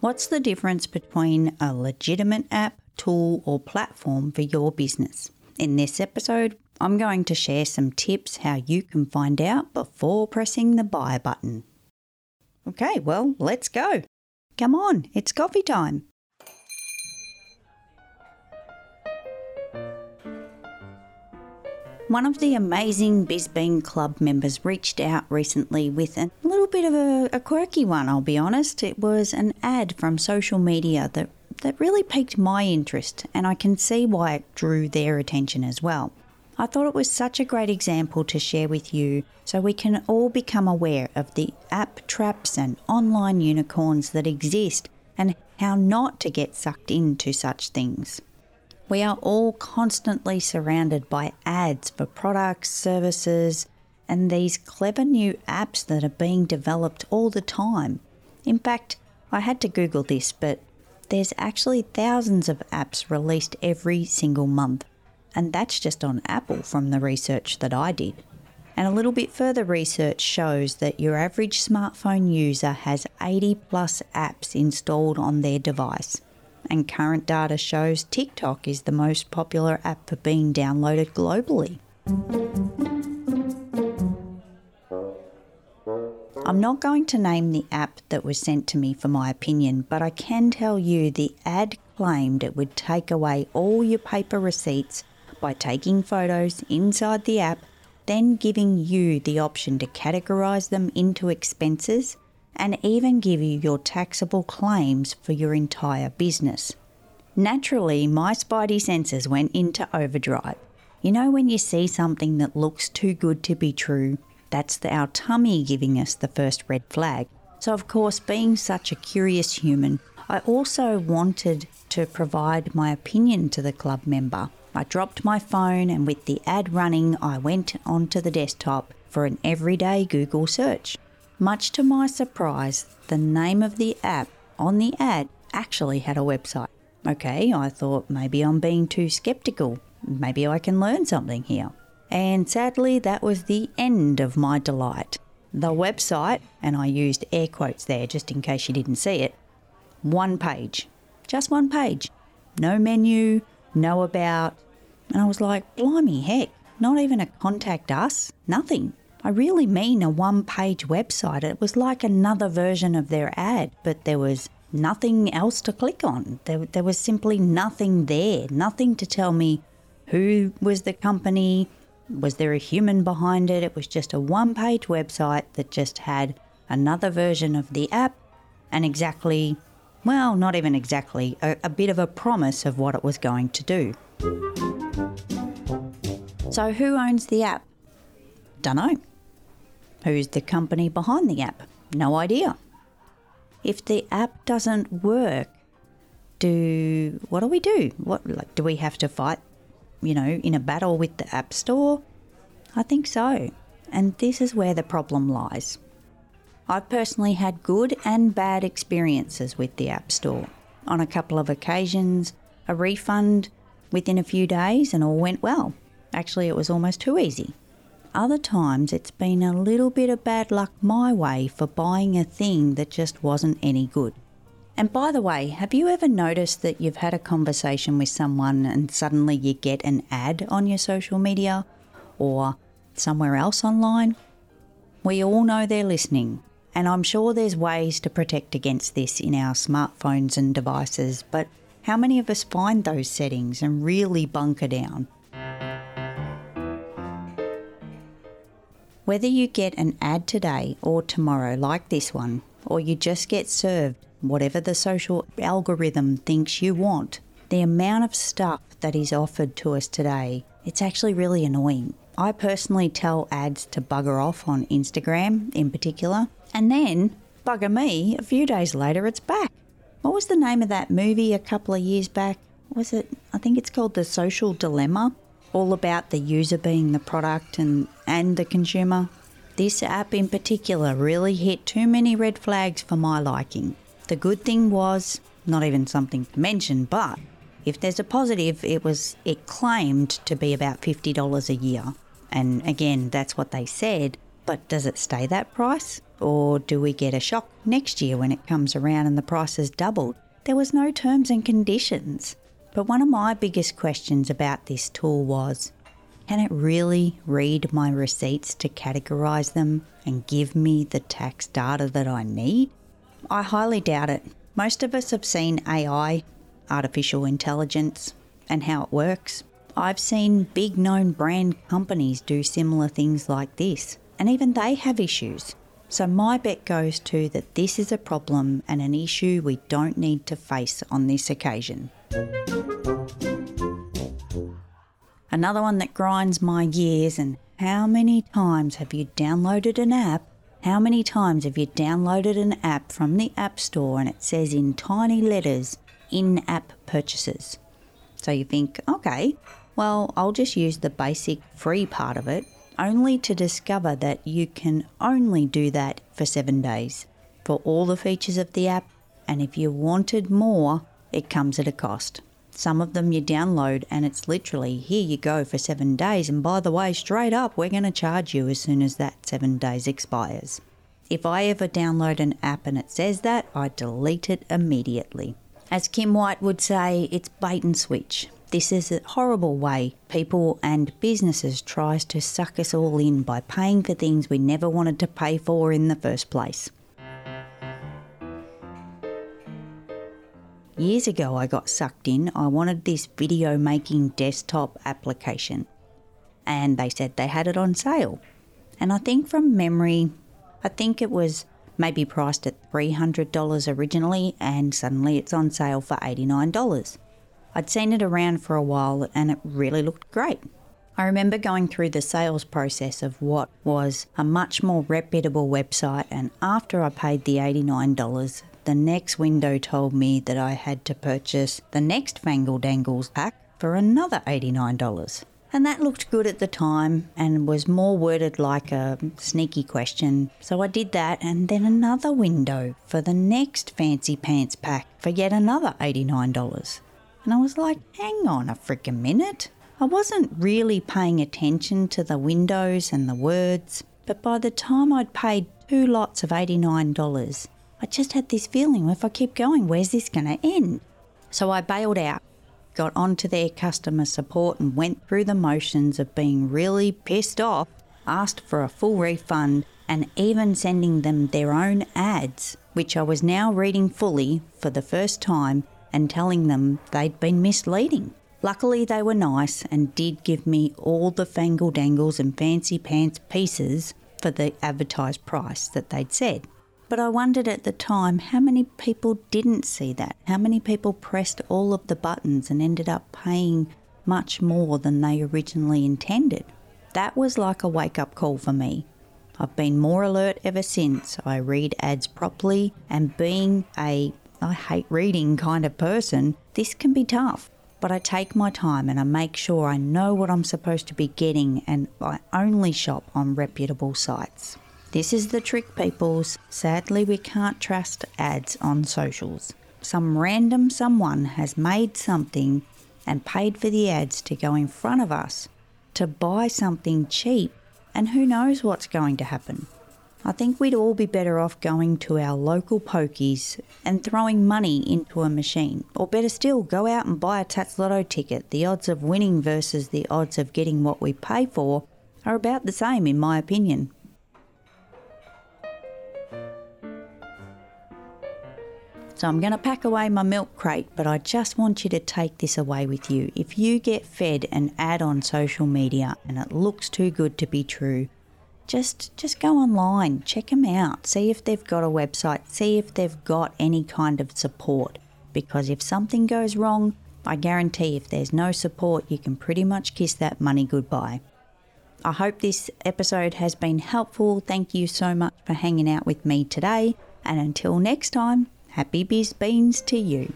What's the difference between a legitimate app, tool, or platform for your business? In this episode, I'm going to share some tips how you can find out before pressing the buy button. Okay, well, let's go. Come on, it's coffee time. One of the amazing Bizbean Club members reached out recently with a little bit of a, a, quirky one, I'll be honest. It was an ad from social media that, that really piqued my interest, and I can see why it drew their attention as well. I thought it was such a great example to share with you so we can all become aware of the app traps and online unicorns that exist and how not to get sucked into such things. We are all constantly surrounded by ads for products, services, and these clever new apps that are being developed all the time. In fact, I had to Google this, but there's actually thousands of apps released every single month. And that's just on Apple from the research that I did. And a little bit further research shows that your average smartphone user has 80 plus apps installed on their device and current data shows TikTok is the most popular app for being downloaded globally. I'm not going to name the app that was sent to me for my opinion, but I can tell you the ad claimed it would take away all your paper receipts by taking photos inside the app, then giving you the option to categorize them into expenses and even give you your taxable claims for your entire business. Naturally, my spidey senses went into overdrive. You know, when you see something that looks too good to be true, that's the, our tummy giving us the first red flag. So, of course, being such a curious human, I also wanted to provide my opinion to the club member. I dropped my phone and with the ad running, I went onto the desktop for an everyday Google search. Much to my surprise, the name of the app on the ad actually had a website. Okay, I thought maybe I'm being too skeptical. Maybe I can learn something here. And sadly, that was the end of my delight. The website, and I used air quotes there just in case you didn't see it, one page. Just one page. No menu, no about. And I was like, blimey, heck, not even a contact us, nothing. I really mean a one page website. It was like another version of their ad, but there was nothing else to click on. There, there was simply nothing there, nothing to tell me who was the company, was there a human behind it. It was just a one page website that just had another version of the app and exactly, well, not even exactly, a, a bit of a promise of what it was going to do. So, who owns the app? Dunno. Who's the company behind the app? No idea. If the app doesn't work, do what do we do? What like do we have to fight, you know, in a battle with the App Store? I think so. And this is where the problem lies. I've personally had good and bad experiences with the App Store. On a couple of occasions, a refund within a few days and all went well. Actually, it was almost too easy. Other times it's been a little bit of bad luck my way for buying a thing that just wasn't any good. And by the way, have you ever noticed that you've had a conversation with someone and suddenly you get an ad on your social media or somewhere else online? We all know they're listening, and I'm sure there's ways to protect against this in our smartphones and devices, but how many of us find those settings and really bunker down? Whether you get an ad today or tomorrow, like this one, or you just get served whatever the social algorithm thinks you want, the amount of stuff that is offered to us today, it's actually really annoying. I personally tell ads to bugger off on Instagram in particular, and then bugger me a few days later, it's back. What was the name of that movie a couple of years back? Was it, I think it's called The Social Dilemma? all about the user being the product and, and the consumer. This app in particular really hit too many red flags for my liking. The good thing was, not even something to mention, but if there's a positive, it was it claimed to be about $50 a year. And again, that's what they said, but does it stay that price? Or do we get a shock next year when it comes around and the price has doubled? There was no terms and conditions. But one of my biggest questions about this tool was can it really read my receipts to categorise them and give me the tax data that I need? I highly doubt it. Most of us have seen AI, artificial intelligence, and how it works. I've seen big known brand companies do similar things like this, and even they have issues. So, my bet goes to that this is a problem and an issue we don't need to face on this occasion. Another one that grinds my gears and how many times have you downloaded an app? How many times have you downloaded an app from the App Store and it says in tiny letters in app purchases? So you think, okay, well, I'll just use the basic free part of it, only to discover that you can only do that for seven days for all the features of the app. And if you wanted more, it comes at a cost. Some of them you download and it's literally here you go for seven days. And by the way, straight up, we're going to charge you as soon as that seven days expires. If I ever download an app and it says that, I delete it immediately. As Kim White would say, it's bait and switch. This is a horrible way people and businesses tries to suck us all in by paying for things we never wanted to pay for in the first place. Years ago, I got sucked in. I wanted this video making desktop application, and they said they had it on sale. And I think from memory, I think it was maybe priced at $300 originally, and suddenly it's on sale for $89. I'd seen it around for a while and it really looked great. I remember going through the sales process of what was a much more reputable website, and after I paid the $89, the next window told me that I had to purchase the next Fangle Dangles pack for another $89. And that looked good at the time and was more worded like a sneaky question. So I did that and then another window for the next Fancy Pants pack for yet another $89. And I was like, hang on a freaking minute. I wasn't really paying attention to the windows and the words, but by the time I'd paid two lots of $89, I just had this feeling if I keep going, where's this going to end? So I bailed out, got onto their customer support, and went through the motions of being really pissed off, asked for a full refund, and even sending them their own ads, which I was now reading fully for the first time and telling them they'd been misleading. Luckily, they were nice and did give me all the fangle dangles and fancy pants pieces for the advertised price that they'd said. But I wondered at the time how many people didn't see that, how many people pressed all of the buttons and ended up paying much more than they originally intended. That was like a wake up call for me. I've been more alert ever since. I read ads properly, and being a I hate reading kind of person, this can be tough. But I take my time and I make sure I know what I'm supposed to be getting, and I only shop on reputable sites. This is the trick, peoples. Sadly, we can't trust ads on socials. Some random someone has made something and paid for the ads to go in front of us to buy something cheap, and who knows what's going to happen. I think we'd all be better off going to our local pokies and throwing money into a machine. Or better still, go out and buy a Tattslotto ticket. The odds of winning versus the odds of getting what we pay for are about the same, in my opinion. So I'm going to pack away my milk crate, but I just want you to take this away with you. If you get fed an ad on social media and it looks too good to be true, just just go online, check them out, see if they've got a website, see if they've got any kind of support. Because if something goes wrong, I guarantee if there's no support, you can pretty much kiss that money goodbye. I hope this episode has been helpful. Thank you so much for hanging out with me today. And until next time, Happy Biz Beans to you.